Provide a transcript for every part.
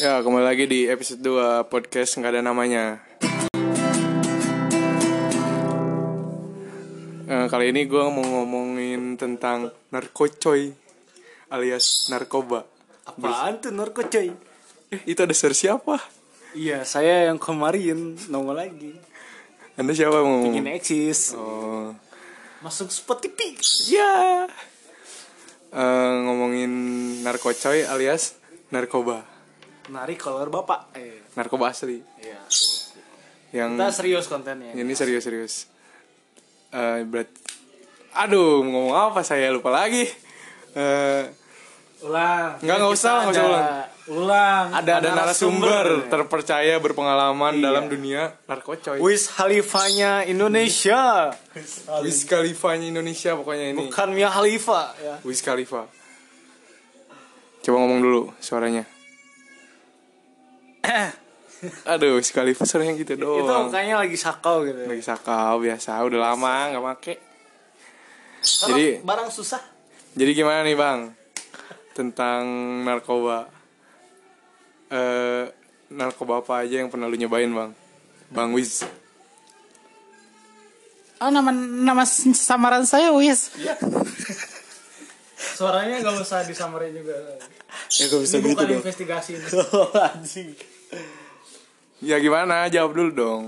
Ya, kembali lagi di episode 2 podcast nggak ada namanya. Eh, kali ini gue mau ngomongin tentang narkocoy alias narkoba. Apaan tuh narko coy? Eh, itu ada versi apa? Iya, saya yang kemarin nongol lagi. Anda siapa mau ngomong? eksis. Oh, Masuk spot TV. ya. Eh, ngomongin narkocoy alias narkoba. Nari kolor bapak. Eh, Narkoba asli. iya. Yang Kita serius kontennya. ini serius-serius. Eh, berat. Aduh, ngomong apa saya lupa lagi. Eh, Ulang. Nggak, nggak usah, nggak usah ulang. Ulang. ada ada narasumber terpercaya berpengalaman Iya. dalam dunia narkocoy. Wiz Khalifahnya Indonesia. Wiz Khalifanya Indonesia pokoknya ini. Bukan Mia Khalifa ya. Wiz Khalifa. Coba ngomong dulu suaranya. Aduh, Wiz Khalifa suaranya gitu Itu doang. kayaknya lagi sakau gitu. Lagi sakau biasa, udah lama nggak make. Karena Jadi barang susah. jadi gimana nih bang tentang narkoba? Eh narkoba apa aja yang pernah lu nyobain bang? Bang Wiz. Oh nama nama samaran saya Wis. Suaranya nggak usah disamarin juga. Ya gak bisa Ini bukan investigasi ini. Anjing. Ya gimana? Jawab dulu dong.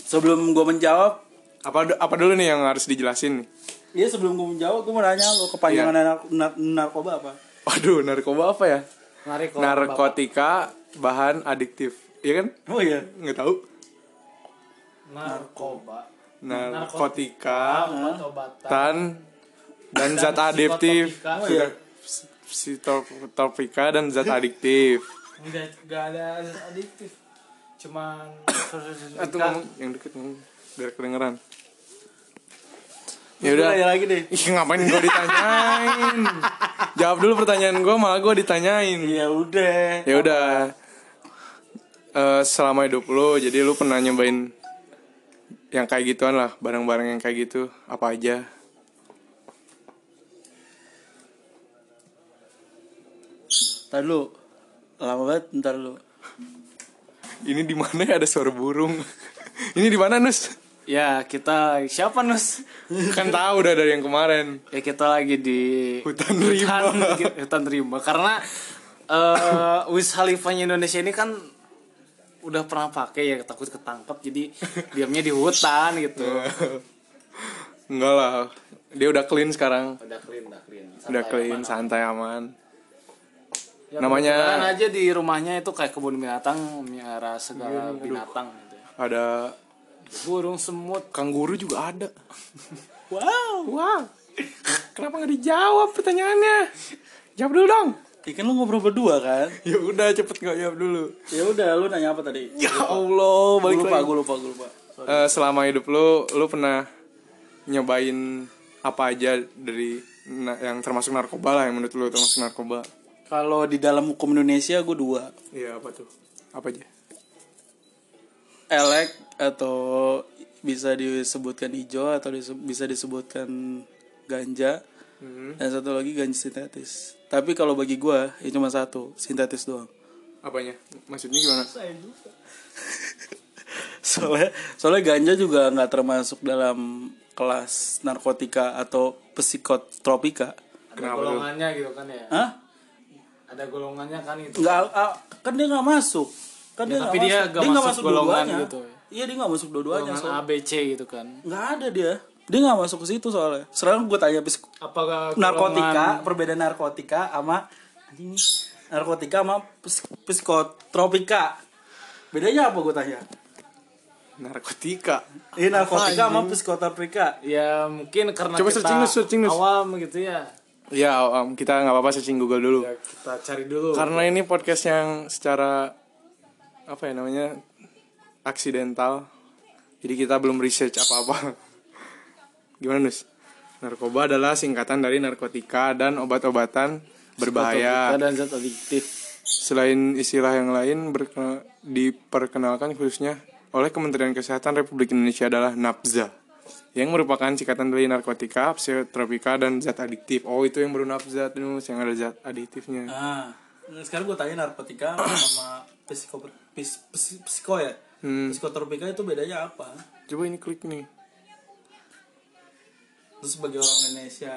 Sebelum gue menjawab, Apa apa dulu nih yang harus dijelasin nih? iya sebelum gue menjawab gue mau nanya lo kepanjangan Iya. nar- narkoba apa? Waduh, narkoba apa ya? Bapak. Narkotika bahan adiktif. Iya kan? Oh iya. Nggak tahu. narkoba. Narkotika Obat-obatan. tan dan zat adiktif. psikotropika. Oh iya. Psikotropika dan zat adiktif. Enggak, enggak ada adiktif. Cuman Itu ngomong yang deket ngomong biar kedengeran. Ya udah. Lagi deh. Ih, ngapain gue ditanyain? Jawab dulu pertanyaan gue, malah gue ditanyain. Ya udah. Ya udah. Eh, selama hidup lu, jadi lu pernah nyobain yang kayak gituan lah, barang-barang yang kayak gitu, apa aja? Ntar lu. Lama banget ntar lu. Ini di mana ya ada suara burung? Ini di mana Nus? Ya kita siapa Nus? Kan tahu udah dari yang kemarin. Ya kita lagi di Hutan rimba. hutan, hutan rimba karena eh Wiz Khalifahnya Indonesia ini kan udah pernah pakai ya takut ketangkep jadi diamnya di hutan gitu. Enggak lah, dia udah clean sekarang. Udah clean, udah clean. Udah clean, santai aman. Ya, Namanya- aja di rumahnya itu kayak kebun binatang, miara segala binatang gitu. ya. Ada Burung semut. kangguru juga ada. Wow. Wah, kenapa nggak dijawab pertanyaannya? Jawab dulu dong. Ya kan lu ngobrol berdua kan? Ya udah cepet nggak jawab dulu. Ya udah lu nanya apa tadi? Ya Allah, balik lupa, lagi. gue lupa, gue lupa. Eh, selama hidup lu, lu pernah nyobain apa aja dari na- yang termasuk narkoba lah yang menurut lu termasuk narkoba? Kalau di dalam hukum Indonesia gue dua. Iya apa tuh? Apa aja? Elek atau bisa disebutkan hijau atau dise- bisa disebutkan ganja dan satu lagi ganja sintetis tapi kalau bagi gua ya cuma satu sintetis doang Apanya? Maksudnya gimana? soalnya soalnya ganja juga nggak termasuk dalam kelas narkotika atau psikotropika Ada golongannya gitu kan ya. Hah? Ada golongannya kan itu. nggak ah, kan dia nggak masuk kan Ya, dia tapi nggak dia masuk. nggak dia nggak masuk golongan dua-duanya. gitu. iya dia nggak masuk dua-duanya golongan soalnya. A B C gitu kan. nggak ada dia dia nggak masuk ke situ soalnya sekarang gue tanya psik- Apakah narkotika golongan- perbedaan narkotika sama narkotika sama psik- psikotropika bedanya apa gue tanya Narkotika. ini narkotika sama psikotropika Ya mungkin karena Coba kita searching, Nus, searching, Nus. awam gitu ya. Ya, um, kita nggak apa-apa searching Google dulu. Ya kita cari dulu. Karena ini podcast yang secara apa ya namanya aksidental. Jadi kita belum research apa-apa. Gimana Nus? Narkoba adalah singkatan dari narkotika dan obat-obatan berbahaya. dan zat adiktif. Selain istilah yang lain diperkenalkan khususnya oleh Kementerian Kesehatan Republik Indonesia adalah NAPZA yang merupakan singkatan dari narkotika, psikotropika dan zat adiktif. Oh, itu yang baru NAPZA tuh, yang ada zat adiktifnya. ah Nah, sekarang gue tanya narkotika sama psiko pis, psi- psiko ya Hmm. psikotropika itu bedanya apa Coba ini klik nih. terus sebagai orang Indonesia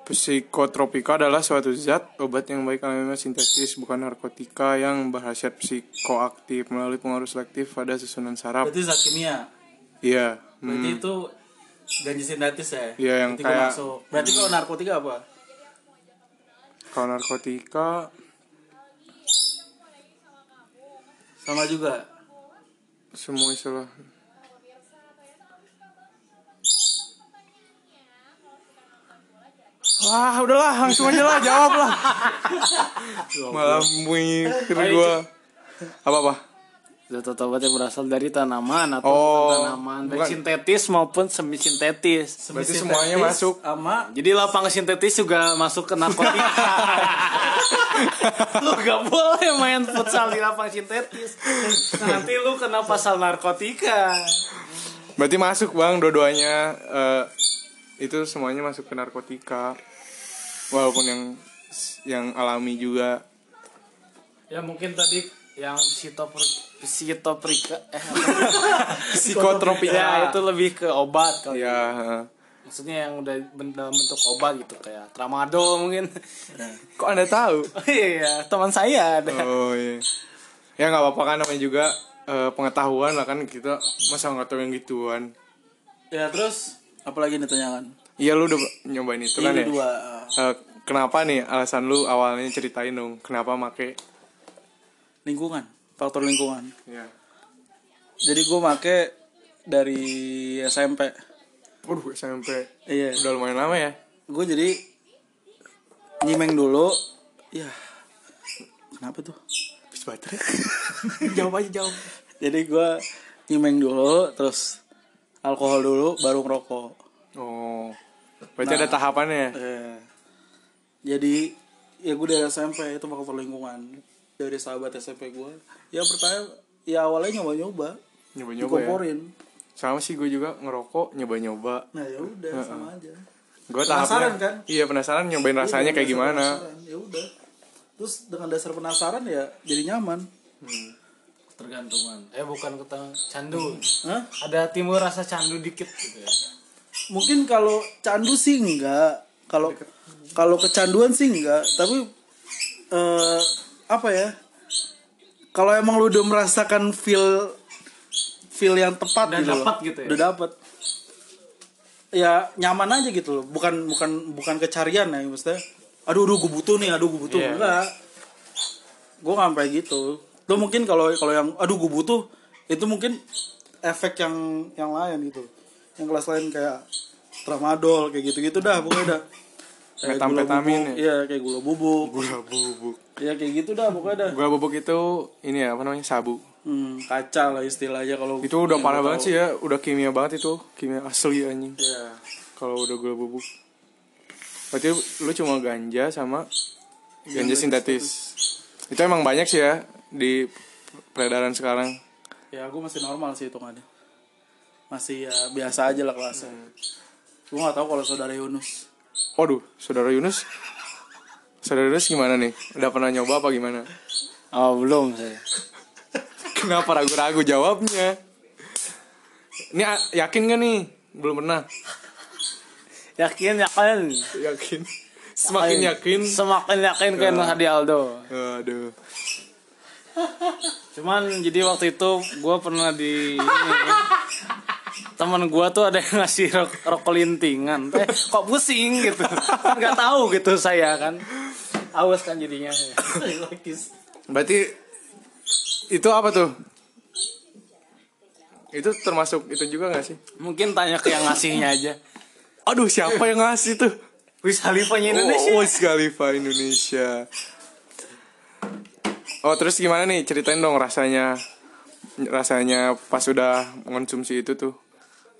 Psikotropika adalah suatu zat obat yang baik alamiah sintetis bukan narkotika yang berhasiat psikoaktif melalui pengaruh selektif pada susunan saraf. berarti zat kimia Iya. berarti Hmm. itu ganja sintetis ya Iya, yang Berarti kayak- masuk. berarti kalau narkotika apa Kalau narkotika sama juga semua istilah Wah, udahlah, langsung aja lah, jawab lah. Malah mikir gua. Apa-apa? Zat atau obat yang berasal dari tanaman atau Oh, tanaman baik bukan. sintetis maupun semi sintetis. Berarti Sintetis semuanya masuk. sama Jadi lapang sintetis juga masuk ke narkotika. lu gak boleh main futsal di lapang sintetis. Nanti lu kena pasal narkotika. Berarti masuk bang, dua-duanya eh, itu semuanya masuk ke narkotika, walaupun yang yang alami juga. Ya mungkin tadi yang sitopr sitoprika eh Psikotropika. ya itu lebih ke obat kali. Ya. Maksudnya yang udah dalam bentuk obat gitu kayak tramadol mungkin. kok anda tahu? Oh iya, teman saya ada. Oh iya. Ya nggak apa-apa kan namanya juga eh, pengetahuan lah kan kita masa nggak tahu yang gituan. ya terus apalagi nih tanyakan Iya lu udah nyobain itu kan ini ya? dua Eh, kenapa nih alasan lu awalnya ceritain dong kenapa make? lingkungan faktor lingkungan Ya. jadi gue make dari SMP Waduh SMP iya udah lumayan lama ya. gue jadi nyimeng dulu ya kenapa tuh Habis baterai. jawab aja jawab. jadi gue nyimeng dulu terus alkohol dulu baru ngerokok Oh. Berarti ada tahapannya ya? Eh, jadi ya gue dari SMP itu faktor lingkungan dari sahabat SMP gue ya pertama ya awalnya nyoba nyoba Nyoba-nyoba ya. dikomporin Sama sih gue juga ngerokok, nyoba-nyoba. nah ya udah sama aja Gue Penasaran tahapnya kan? Iya penasaran nyobain rasanya kayak gimana. ya udah terus dengan dasar penasaran ya jadi nyaman Tergantungan. Eh bukan kata candu. Hah? Ada timbul rasa candu dikit gitu ya. mungkin kalau candu sih enggak kalau kalau kecanduan sih enggak tapi eh apa ya kalau emang lu udah merasakan feel feel yang tepat Udah gitu loh. dapet gitu ya? udah dapet. Ya nyaman aja gitu loh. Bukan bukan bukan kecarian ya maksudnya. Aduh aduh gue butuh nih aduh gue butuh. Iya. enggak. Gue nggak sampai gitu. Lo mungkin kalau kalau yang aduh gue butuh itu mungkin efek yang yang lain gitu. Yang kelas lain kayak tramadol kayak gitu gitu dah pokoknya dah Metamfetamin ya? iya kayak gula bubuk Gula bubuk. ya kayak gitu dah pokoknya dah Gula bubuk itu ini ya apa namanya sabu. hmm, kaca lah istilahnya kalau Itu udah parah banget tahu. sih ya, udah kimia banget itu, kimia asli anjing. Iya. Kalau udah gula bubuk. Berarti lu cuma ganja sama ganja sintetis. Itu emang banyak sih ya di peredaran sekarang. ya gue masih normal sih hitungannya masih ya biasa aja lah kelasnya gue nggak tahu kalau saudara Yunus Waduh, saudara Yunus. Saudara Yunus gimana nih? Udah pernah nyoba apa gimana? Oh belum saya. Kenapa ragu-ragu jawabnya? Ini yakin gak nih? Belum pernah. Yakin yakin. Yakin. Semakin yakin. Semakin yakin kayak Nur Hadi Aldo. Aduh. Cuman jadi waktu itu gue pernah di ini, teman gue tuh ada yang ngasih rok, rokok lintingan. Eh, kok pusing gitu? Nggak tahu gitu saya kan. Awas kan jadinya. Berarti itu apa tuh? Itu termasuk itu juga gak sih? Mungkin tanya ke yang ngasihnya aja. Aduh, siapa yang ngasih tuh? Wis Khalifahnya Indonesia. Oh, Wiz Khalifa Indonesia. Oh, terus gimana nih? Ceritain dong rasanya. Rasanya pas udah mengonsumsi itu tuh.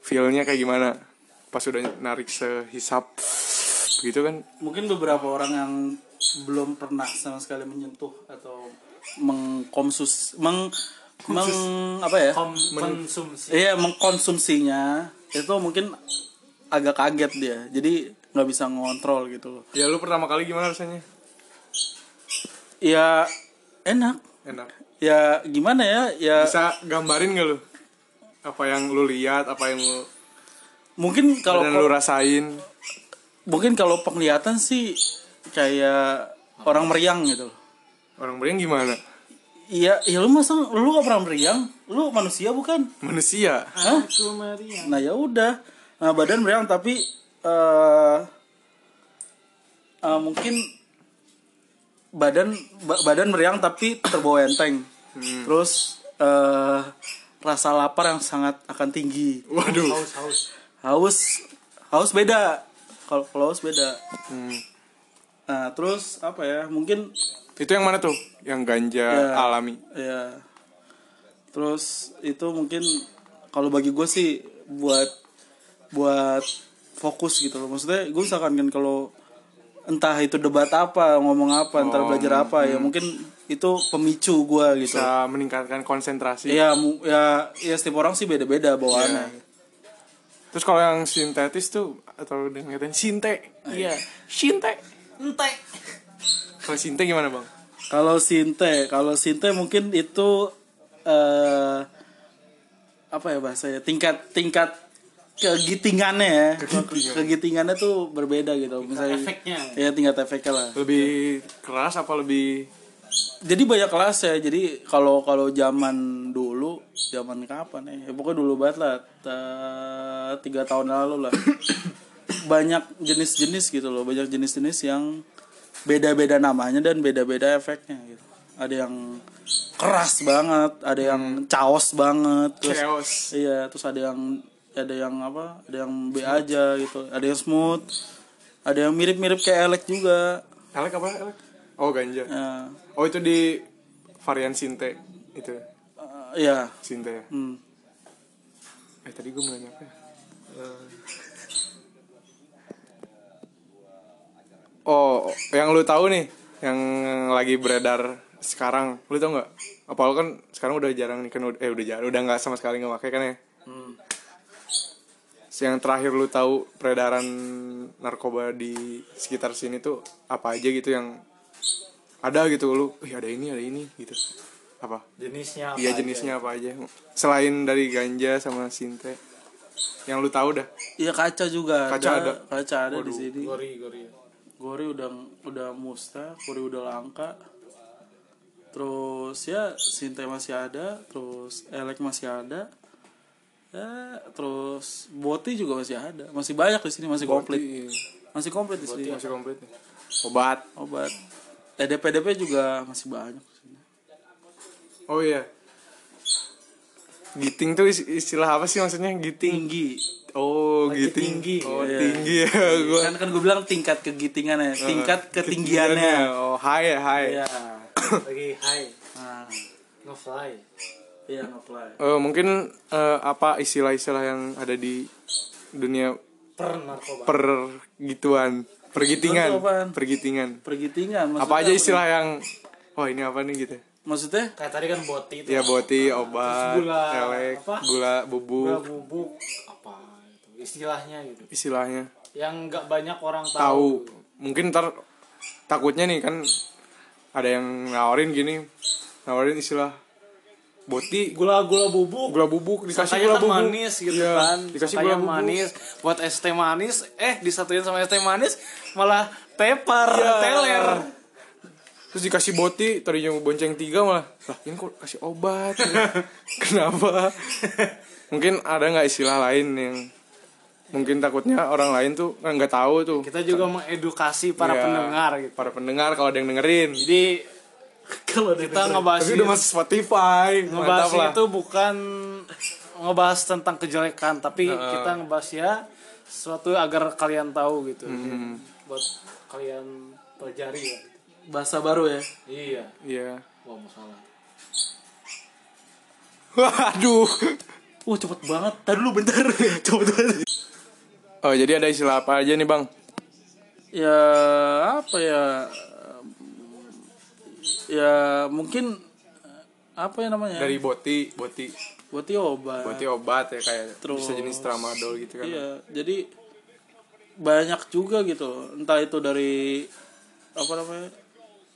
Feel-nya kayak gimana? Pas udah narik sehisap. Gitu kan? mungkin beberapa orang yang belum pernah sama sekali menyentuh atau mengkonsus meng, meng apa ya Kom- konsumsi. iya mengkonsumsinya itu mungkin agak kaget dia jadi nggak bisa ngontrol gitu loh Ya lu pertama kali gimana rasanya? ya enak enak ya gimana ya ya bisa gambarin gak lu apa yang lu lihat apa yang lu mungkin kalau dan lu rasain mungkin kalau penglihatan sih kayak orang meriang gitu loh. orang beriang gimana Iya, ya lu masa lu gak pernah meriang? Lu manusia bukan? manusia Hah? Aku. Nah ya udah, nah, badan meriang tapi eh eh, mungkin badan ba- badan meriang tapi terbawa enteng. Terus eh rasa lapar yang sangat akan tinggi. waduh Haus haus. Haus haus beda. Kalau kalau haus beda. Hmm. Nah, terus apa ya? Mungkin itu yang mana tuh yang ganja Ya. alami ya terus itu mungkin kalau bagi gue sih buat buat fokus gitu loh maksudnya gue misalkan kan kalau entah itu debat apa ngomong apa entar belajar apa ya mungkin itu pemicu gue gitu. Bisa meningkatkan konsentrasi. Ya mu- ya ya setiap orang sih beda beda bawaannya terus kalau yang sintetis tuh atau dengan ngatain sinte. Iya. sinte. Ente. kalau sinte gimana bang? Kalau sinte kalau sinte mungkin itu eh apa ya bahasanya? Tingkat tingkat kegitingannya ya. Kegitingan. kegitingannya tuh berbeda gitu. Misalnya efeknya. ya tingkat efeknya lah. Lebih keras apa lebih jadi banyak kelas ya. Jadi kalau kalau zaman dulu zaman kapan ya, ya pokoknya dulu banget lah. Tiga tahun lalu lah. Banyak jenis-jenis gitu loh. Banyak jenis-jenis yang beda-beda namanya dan beda-beda efeknya gitu. Ada yang keras banget ada yang chaos banget terus chaos. iya terus ada yang ada yang apa? Ada yang B aja gitu. Ada yang smooth. Ada yang mirip-mirip kayak elek juga. Elek apa elek oh ganja. Ya. Oh itu di varian sinte itu eh, iya. Sinte ya? Hmm. eh tadi gue mau nanya apa ya? Eh. oh yang lu tahu nih yang lagi beredar sekarang lu tau nggak? Apa lu kan sekarang udah jarang nih kan eh udah jarang udah nggak sama sekali nggak pakai kan ya? Yang terakhir lu tahu peredaran narkoba di sekitar sini tuh apa aja gitu yang ada gitu lu Wih, ada ini ada ini gitu apa Jenisnya apa iya aja? jenisnya apa aja selain dari ganja sama sinte yang lu tahu dah Iya kaca juga Kaca ada. Kaca ada di sini. Gori gori. Gori udah udah musnah, Gori udah langka. Terus ya Sinte masih ada, terus Elek masih ada. Ya, terus Boti juga masih ada. Masih banyak di sini, masih komplit. Iya, Masih komplit di sini. masih komplit nih obat Obat. EDP-EDP juga masih banyak di sini. oh iya giting tuh is- istilah apa sih maksudnya giting Tinggi. oh Lagi giting tinggi. oh Iya. tinggi ya gua Kan kan gue bilang tingkat kegitingannya, tingkat ketinggiannya. oh high ya high Iya. Lagi high. Nah, Nge-fly. iya nge-fly. Eh, mungkin eh, apa istilah-istilah yang ada di dunia Per narkoba. per gituan pergitingan pergitingan Pergitingan apa aja istilah yang wah ini apa nih gitu Maksudnya? Kayak tadi kan boti itu. ya boti obat Terus gula, elek apa? gula Gula bubuk bubuk apa itu istilahnya gitu. istilahnya Yang nggak banyak orang tahu. tahu mungkin ntar takutnya nih kan ada yang nawarin gini nawarin istilah boti. Gula-gula bubuk. gula bubuk dikasih Sangkanya gula kan bubuk. manis gitu Iya, kan. dikasih Sangkanya gula bubuk. manis. Buat es teh manis eh disatuin sama es teh manis malah tepar Iya. teler. Terus dikasih boti tadinya bonceng tiga malah lah ini kok kasih obat? Kenapa? Mungkin ada nggak istilah lain yang mungkin takutnya orang lain tuh nggak tahu tuh. Kita juga mengedukasi para Iya, pendengar gitu. para pendengar kalau ada yang dengerin. Jadi kalau kita ngebahas tapi udah masuk Spotify ngebahas itu bukan ngebahas tentang kejelekan tapi kita ngebahas ya sesuatu agar kalian tahu gitu Hmm. buat kalian pelajari ya Bahasa baru ya. iya iya wah masalah waduh Wah cepet banget. Tadi dulu bentar. cepet banget. oh jadi ada istilah apa aja nih bang Ya apa ya? Ya mungkin apa ya namanya? dari boti boti Boti obat. boti obat ya kayak Terus- bisa jenis tramadol gitu kan Iya, jadi banyak juga gitu. Entah itu dari apa namanya?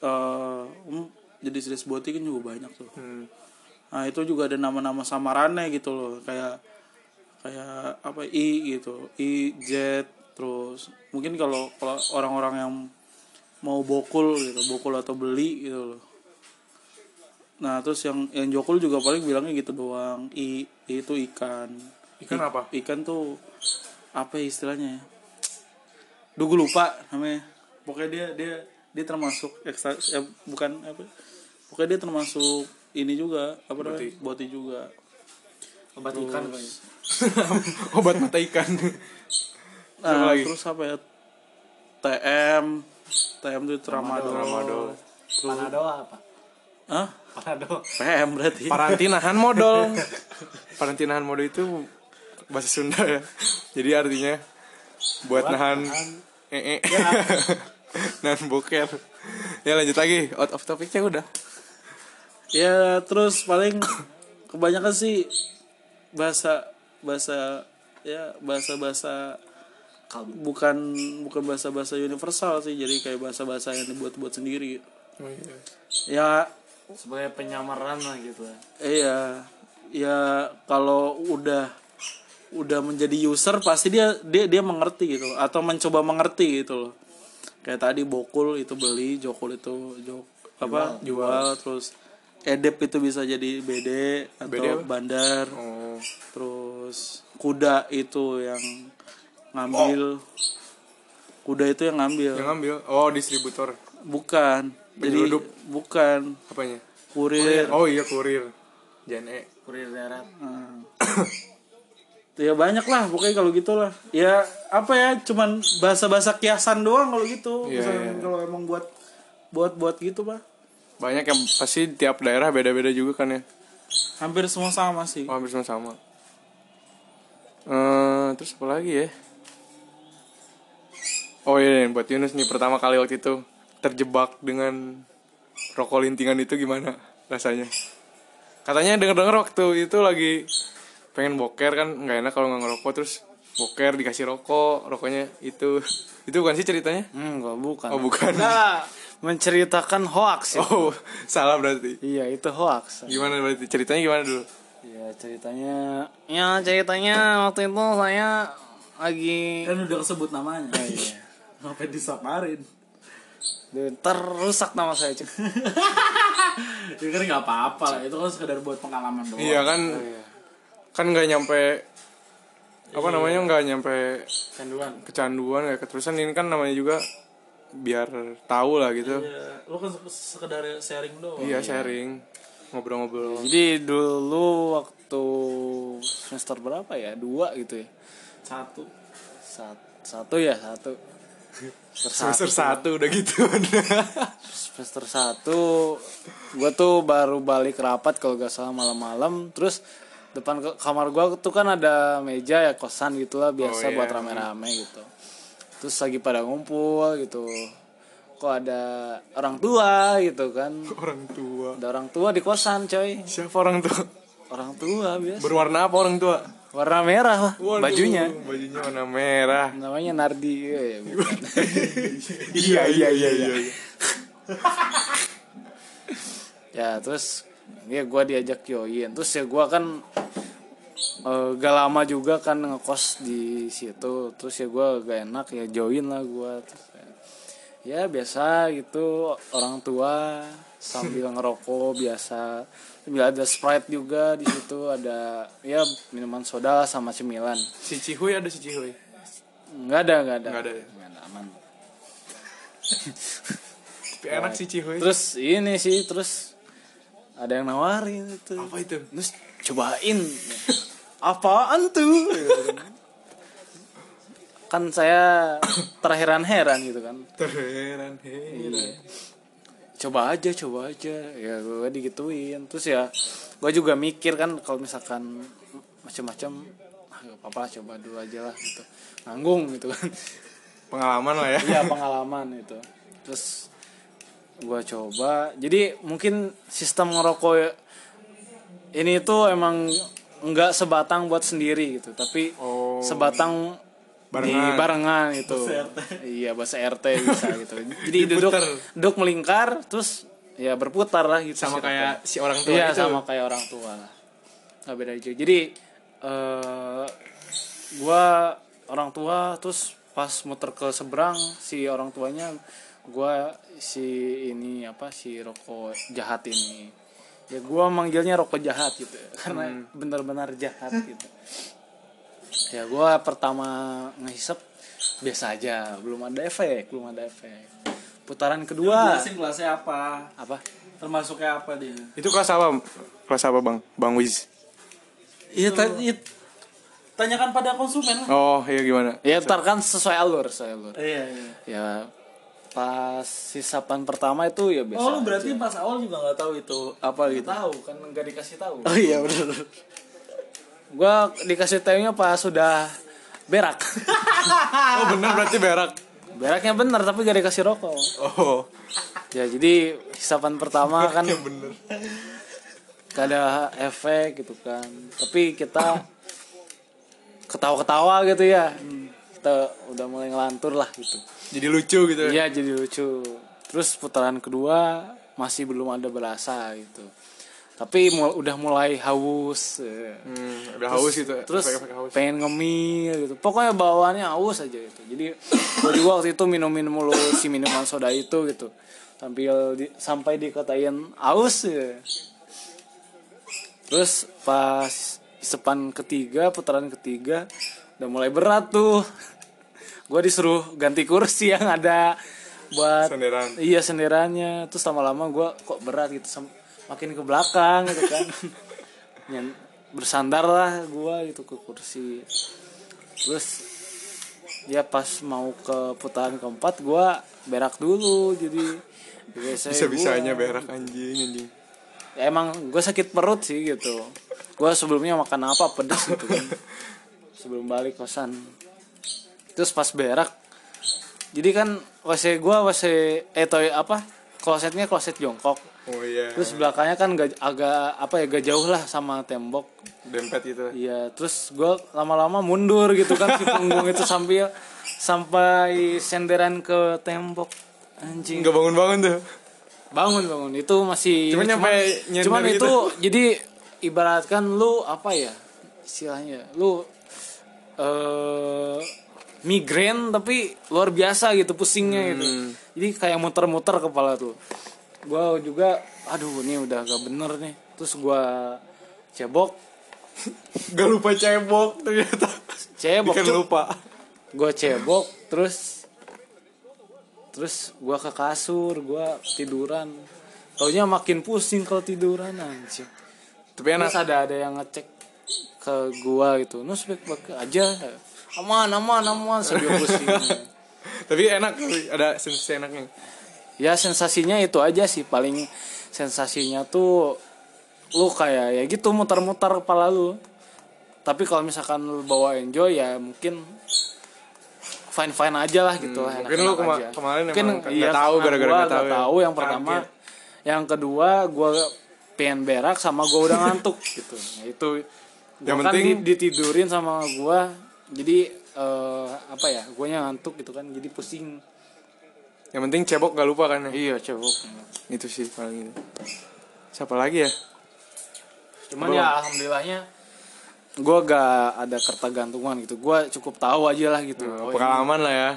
eh, um, jenis-jenis boti kan juga banyak tuh Hmm. nah itu juga ada nama-nama samarannya gitu loh kayak kayak apa i gitu i z terus mungkin kalau kalau orang-orang yang mau bokul gitu bokul atau beli gitu loh. Nah terus yang yang jokul juga paling bilangnya gitu doang i, itu ikan. Ikan I- apa? ikan tuh apa ya istilahnya ya? Duh gue lupa namanya. Pokoknya dia dia dia termasuk ekstra eh, bukan apa? Pokoknya dia termasuk ini juga apa namanya? Boti. Juga. Obat ikan Obat mata ikan. nah, terus apa ya? TM TM itu tramadol Tramadol. panado apa Hah? panado PM berarti Parantinahan modal. Parantinahan modal itu bahasa Sunda ya. Jadi artinya buat nahan ee. nahan boker. Ya lanjut lagi. Out of topicnya udah. ya terus paling kebanyakan sih bahasa bahasa ya bahasa bahasa bukan bukan bahasa bahasa universal sih jadi kayak bahasa bahasa yang dibuat buat sendiri. Oh, iya. ya sebagai penyamaran lah gitu iya. Ya kalau udah udah menjadi user pasti dia dia dia mengerti gitu. Atau mencoba mengerti gitu loh. Kayak tadi bokul itu beli jokul itu jok apa jual, terus edep itu bisa jadi BD atau BD apa? bandar. Oh. terus kuda itu yang ngambil kuda itu yang ngambil Yang ngambil. Oh, distributor. bukan jadi Penyelundup. bukan Apanya? kurir Oh iya kurir. JNE. kurir darat Hmm. ya banyak lah pokoknya kalau gitulah ya apa ya cuman bahasa-bahasa kiasan doang kalau gitu Iya, Misalnya iya. kalau emang buat buat buat gitu pak Banyak yang pasti tiap daerah beda-beda juga kan ya. hampir semua sama sih Oh, hampir semua sama. Eh, terus apa lagi ya? Oh iya, buat Yunus nih pertama kali waktu itu terjebak dengan rokok lintingan itu gimana rasanya? Katanya denger-denger waktu itu lagi pengen boker kan nggak enak kalau nggak ngerokok terus boker dikasih rokok rokoknya itu itu bukan sih ceritanya? hmm enggak bukan Oh bukan. Nah, menceritakan hoax ya. Oh salah berarti. iya itu hoax Gimana berarti ceritanya gimana dulu? ya ceritanya ya ceritanya waktu itu saya lagi kan udah kesebut namanya iya. Sampai disaparin Duh, terusak nama saya cek itu kan nggak apa-apa lah itu kan sekedar buat pengalaman doang. Iya kan? Kan nggak nyampe apa namanya nggak nyampe canduan kecanduan kayak keterusan. Ini kan namanya juga biar tahu lah gitu. Iya, lu kan sekedar sharing doang. Iya sharing. Ngobrol-ngobrol. Jadi dulu waktu semester berapa ya? Dua gitu ya? Satu. Sat- satu ya? Satu semester satu. udah gitu. Semester satu gue tuh baru balik rapat kalau gak salah malam-malam. Terus depan kamar gue tuh kan ada meja ya kosan gitulah biasa Oh, iya. buat rame-rame gitu. Terus lagi pada ngumpul gitu. Kok ada orang tua gitu kan. Orang tua. Ada orang tua di kosan coy. Siapa orang tua? Orang tua biasa. Berwarna apa orang tua warna merah Waduh, bajunya. bajunya warna merah. Namanya Nardi ya, ya, bukan. iya iya iya iya ya terus ya gue diajak join. Terus ya gue kan eh, gak lama juga kan ngekos di situ. Terus ya gue gak enak ya join lah gue terus, ya, biasa gitu orang tua sambil ngerokok biasa. Sambil ada sprite juga di situ ada ya minuman soda sama cemilan. Si Cihuy ada si Cihuy? Nggak ada nggak ada. Nggak ada ya? Nggak ada, aman. Tapi enak si Cihuy. Terus ini sih terus ada yang nawarin itu. Apa itu? Terus cobain. Apaan tuh kan saya terheran-heran gitu kan. Terheran heran coba aja coba aja. Ya gue digituin. Terus ya gue juga mikir kan kalau misalkan macam-macam ah, gak apa-apa coba dulu aja lah gitu. Nanggung gitu kan. Pengalaman lah ya. Iya pengalaman itu. Terus gua coba. Jadi mungkin sistem ngerokok ini tuh emang nggak sebatang buat sendiri gitu. Tapi Oh. sebatang Barengan. barengan itu iya bahasa RT bisa gitu. Jadi duduk duduk melingkar terus ya berputar lah gitu sama si kayak si orang tua iya itu sama kayak orang tua. Nggak beda jauh. Jadi eh gua orang tua terus pas muter ke seberang si orang tuanya gua si ini apa si rokok jahat ini. Ya gua manggilnya rokok jahat gitu karena benar-benar jahat gitu ya gua pertama ngehisap biasa aja. Belum ada efek belum ada efek. Putaran kedua. Jelasin kelasnya apa? Apa? Termasuknya apa dia? Itu kelas apa kelas apa bang? Bang Wiz? Iya ta- iya. tanyakan pada konsumen. Lah oh iya gimana? Ya ntar kan sesuai alur sesuai alur. Iya iya. Ya pas hisapan pertama itu ya biasa oh lu berarti aja. pas awal juga nggak tahu itu. Apa gitu? tahu kan nggak dikasih tahu. Oh iya benar gua dikasih tahunya pas sudah berak. Oh bener berarti berak. Beraknya bener tapi gak dikasih rokok. Oh. Ya jadi hisapan pertama kan yang bener. Gak ada efek gitu kan. Tapi kita ketawa-ketawa gitu ya. Kita udah mulai ngelantur lah gitu. Jadi lucu gitu ya? Iya jadi lucu. Terus putaran kedua masih belum ada berasa gitu. Tapi mul- udah mulai haus. eh. hmm, udah haus gitu Terus Efek-efek haus. pengen ngemil gitu. Pokoknya bawaannya haus aja gitu. Jadi gue juga waktu itu minum-minum mulu si minuman soda itu gitu. Sambil di, sampai dikatain haus ya. Terus pas sepan ketiga, putaran ketiga udah mulai berat tuh. Gue disuruh ganti kursi yang ada buat Senderan. Iya senderannya. Terus lama-lama gue kok berat gitu, makin ke belakang gitu kan. Nyen- bersandar lah gue gitu ke kursi. Terus ya pas mau ke putaran keempat gue berak dulu. Jadi biasanya bisa bisanya gua- berak anjing anjing. Ya emang gue sakit perut sih gitu. Gue sebelumnya makan apa pedes gitu kan. Sebelum balik kosan. Terus pas berak jadi kan wc gue wc eh toy apa klosetnya kloset jongkok oh iya. Terus belakangnya kan gak, agak apa ya gak jauh lah sama tembok. Dempet gitu. Iya terus gue lama-lama mundur gitu kan si punggung itu sambil sampai senderan ke tembok. Anjing. Nggak bangun-bangun tuh? Bangun bangun. Itu masih Cuman nyampe nyender cuman gitu. itu jadi ibaratkan lu apa ya istilahnya lu eh migrain tapi luar biasa gitu pusingnya gitu. Hmm. jadi kayak muter-muter kepala tuh gua juga aduh ini udah gak bener nih. Terus gua cebok. Gak lupa cebok ternyata. Cebok Bikin lupa. Gua cebok terus terus gua ke kasur gua tiduran. Taunya makin pusing kalau tiduran anjing. Tapi enak terus ada ada yang ngecek ke gua gitu. Nus baik aja. Aman aman aman sambil pusing. Tapi enak Ada sensasi enaknya ya sensasinya itu aja sih. Paling sensasinya tuh lu kayak ya gitu muter-muter kepala lu. Tapi kalau misalkan lu bawa enjoy ya mungkin fine fine aja lah gitu lah mungkin lu kema- aja. kemarin mungkin emang iya, tahu gara-gara nggak tahu ya. tahu yang pertama. Yang kedua gua pengen berak sama gua udah ngantuk gitu. Nah, itu Yang gua kan penting- di- ditidurin sama gua. Jadi eh, apa ya guanya ngantuk gitu kan. Jadi pusing Yang penting cebok gak lupa kan ya? Iya cebok. Itu sih paling itu. Siapa lagi ya? Cuman ya alhamdulillahnya gue gak ada ketergantungan gitu. Gue cukup tahu aja lah gitu. Oh, ini Pengalaman lah ya.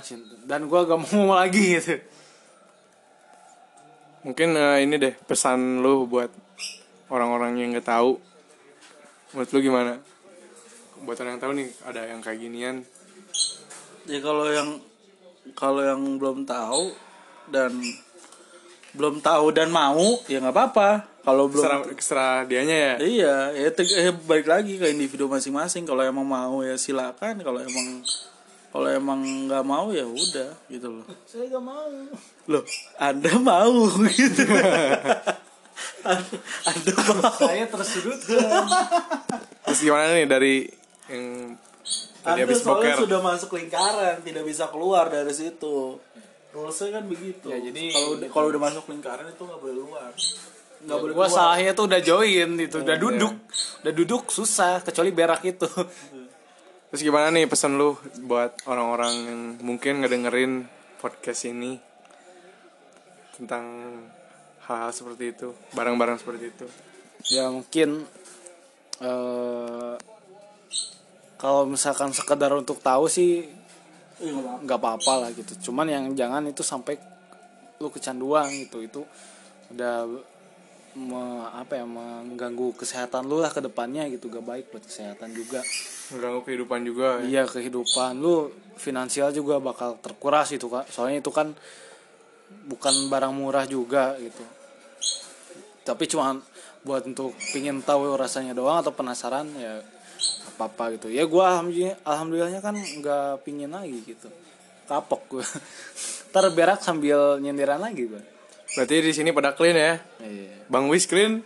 dan gue gak mau lagi gitu. Mungkin eh, ini deh pesan lu buat orang-orang yang gak tahu. Menurut lu gimana? Buat orang yang tahu nih ada yang kayak ginian. ya kalau yang kalau yang belum tahu dan belum tahu dan mau ya nggak apa-apa. Kalau belum Serah, serah dianya ya. iya ya eh, balik lagi ke individu masing-masing. Kalau emang mau ya silakan kalau emang kalau emang nggak mau ya udah gitu loh. Saya gak mau. Loh anda mau gitu. Anda mau. Saya tersudutkan Terus gimana nih dari yang anda soalnya sudah masuk lingkaran tidak bisa keluar dari situ rulesnya kan begitu. Ya, jadi- kalau udah kalau udah masuk lingkaran itu nggak boleh keluar nggak boleh gue keluar. salahnya tuh udah join gitu udah duduk. Udah duduk susah kecuali berak itu. Terus gimana nih pesan lu buat orang-orang yang mungkin ngedengerin podcast ini tentang hal-hal seperti itu barang-barang seperti itu? Ya mungkin eh kalau misalkan sekedar untuk tahu sih nggak apa-apa lah gitu. Cuman yang jangan itu sampai lu kecanduan gitu. Itu udah me- apa ya mengganggu kesehatan lu lah ke depannya gitu. Gak baik buat kesehatan juga. Mengganggu kehidupan juga ya. iya kehidupan lu finansial juga bakal terkuras itu kak. Soalnya itu kan bukan barang murah juga gitu. Tapi cuma buat untuk pingin tahu rasanya doang atau penasaran ya apa apa gitu. Ya gua alhamdulillah alhamdulillahnya kan nggak pingin lagi gitu. Kapok gua. Ntar berak sambil nyendiran lagi gua. Berarti di sini pada clean ya? Iya. Bang wis clean?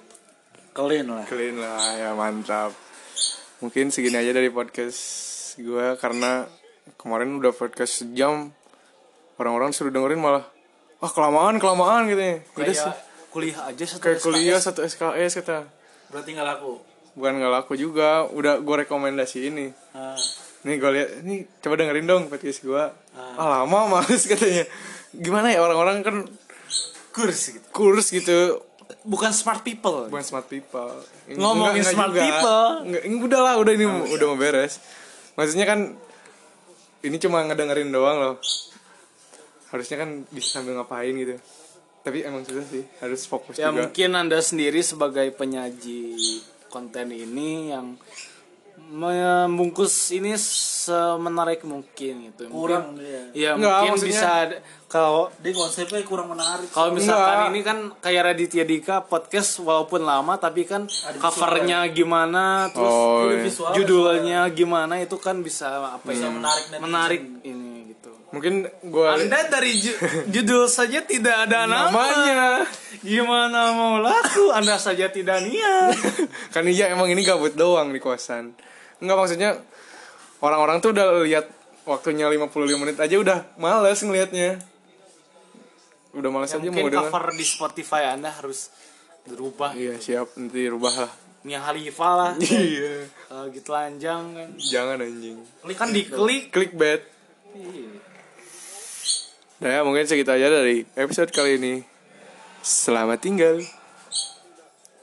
Clean lah. Clean lah ya mantap. Mungkin segini aja dari podcast gue karena kemarin udah podcast sejam. Orang-orang suruh dengerin malah wah kelamaan kelamaan gitu ya. Udah kuliah aja satu kayak SKS. kuliah satu SKS kata. Berarti nggak laku bukan nggak laku juga. Udah gue rekomendasi ini. Ah. nih gue lihat. Ini coba dengerin dong podcast gue ah. Lama males katanya. Gimana ya orang-orang kan kurs gitu. kurs gitu. Bukan smart people. Bukan smart people. Ngomongin Enggak, enggak smart juga. people. Enggak, ini udah lah udah ini udah mau beres. Maksudnya kan ini cuma ngedengerin doang loh. Harusnya kan bisa sambil ngapain gitu. Tapi emang susah sih harus fokus ya juga. mungkin anda sendiri sebagai penyaji konten ini yang membungkus ini semenarik mungkin gitu Kurang mungkin, dia. ya Enggak, mungkin bisa kalau dia konsepnya kurang menarik kalau misalkan Enggak. ini kan kayak Raditya Dika podcast walaupun lama tapi kan covernya gimana terus oh iya. visual judulnya gimana itu kan bisa apa ya menarik menarik ini mungkin gue anda dari ju- judul saja tidak ada Namanya. namanya. Gimana mau laku? Anda saja tidak niat. Kan iya emang ini gabut doang di kosan. Enggak maksudnya orang-orang tuh udah lihat waktunya 55 menit aja udah males ngelihatnya. Udah males Ya, aja mau mungkin cover di Spotify Anda harus berubah. iya siap. Nanti rubah lah. Mia Khalifa lah. iya. Kalau gitu lanjang kan. jangan anjing. Kan diklik. clickbait Nah mungkin segitu aja dari episode kali ini. Selamat tinggal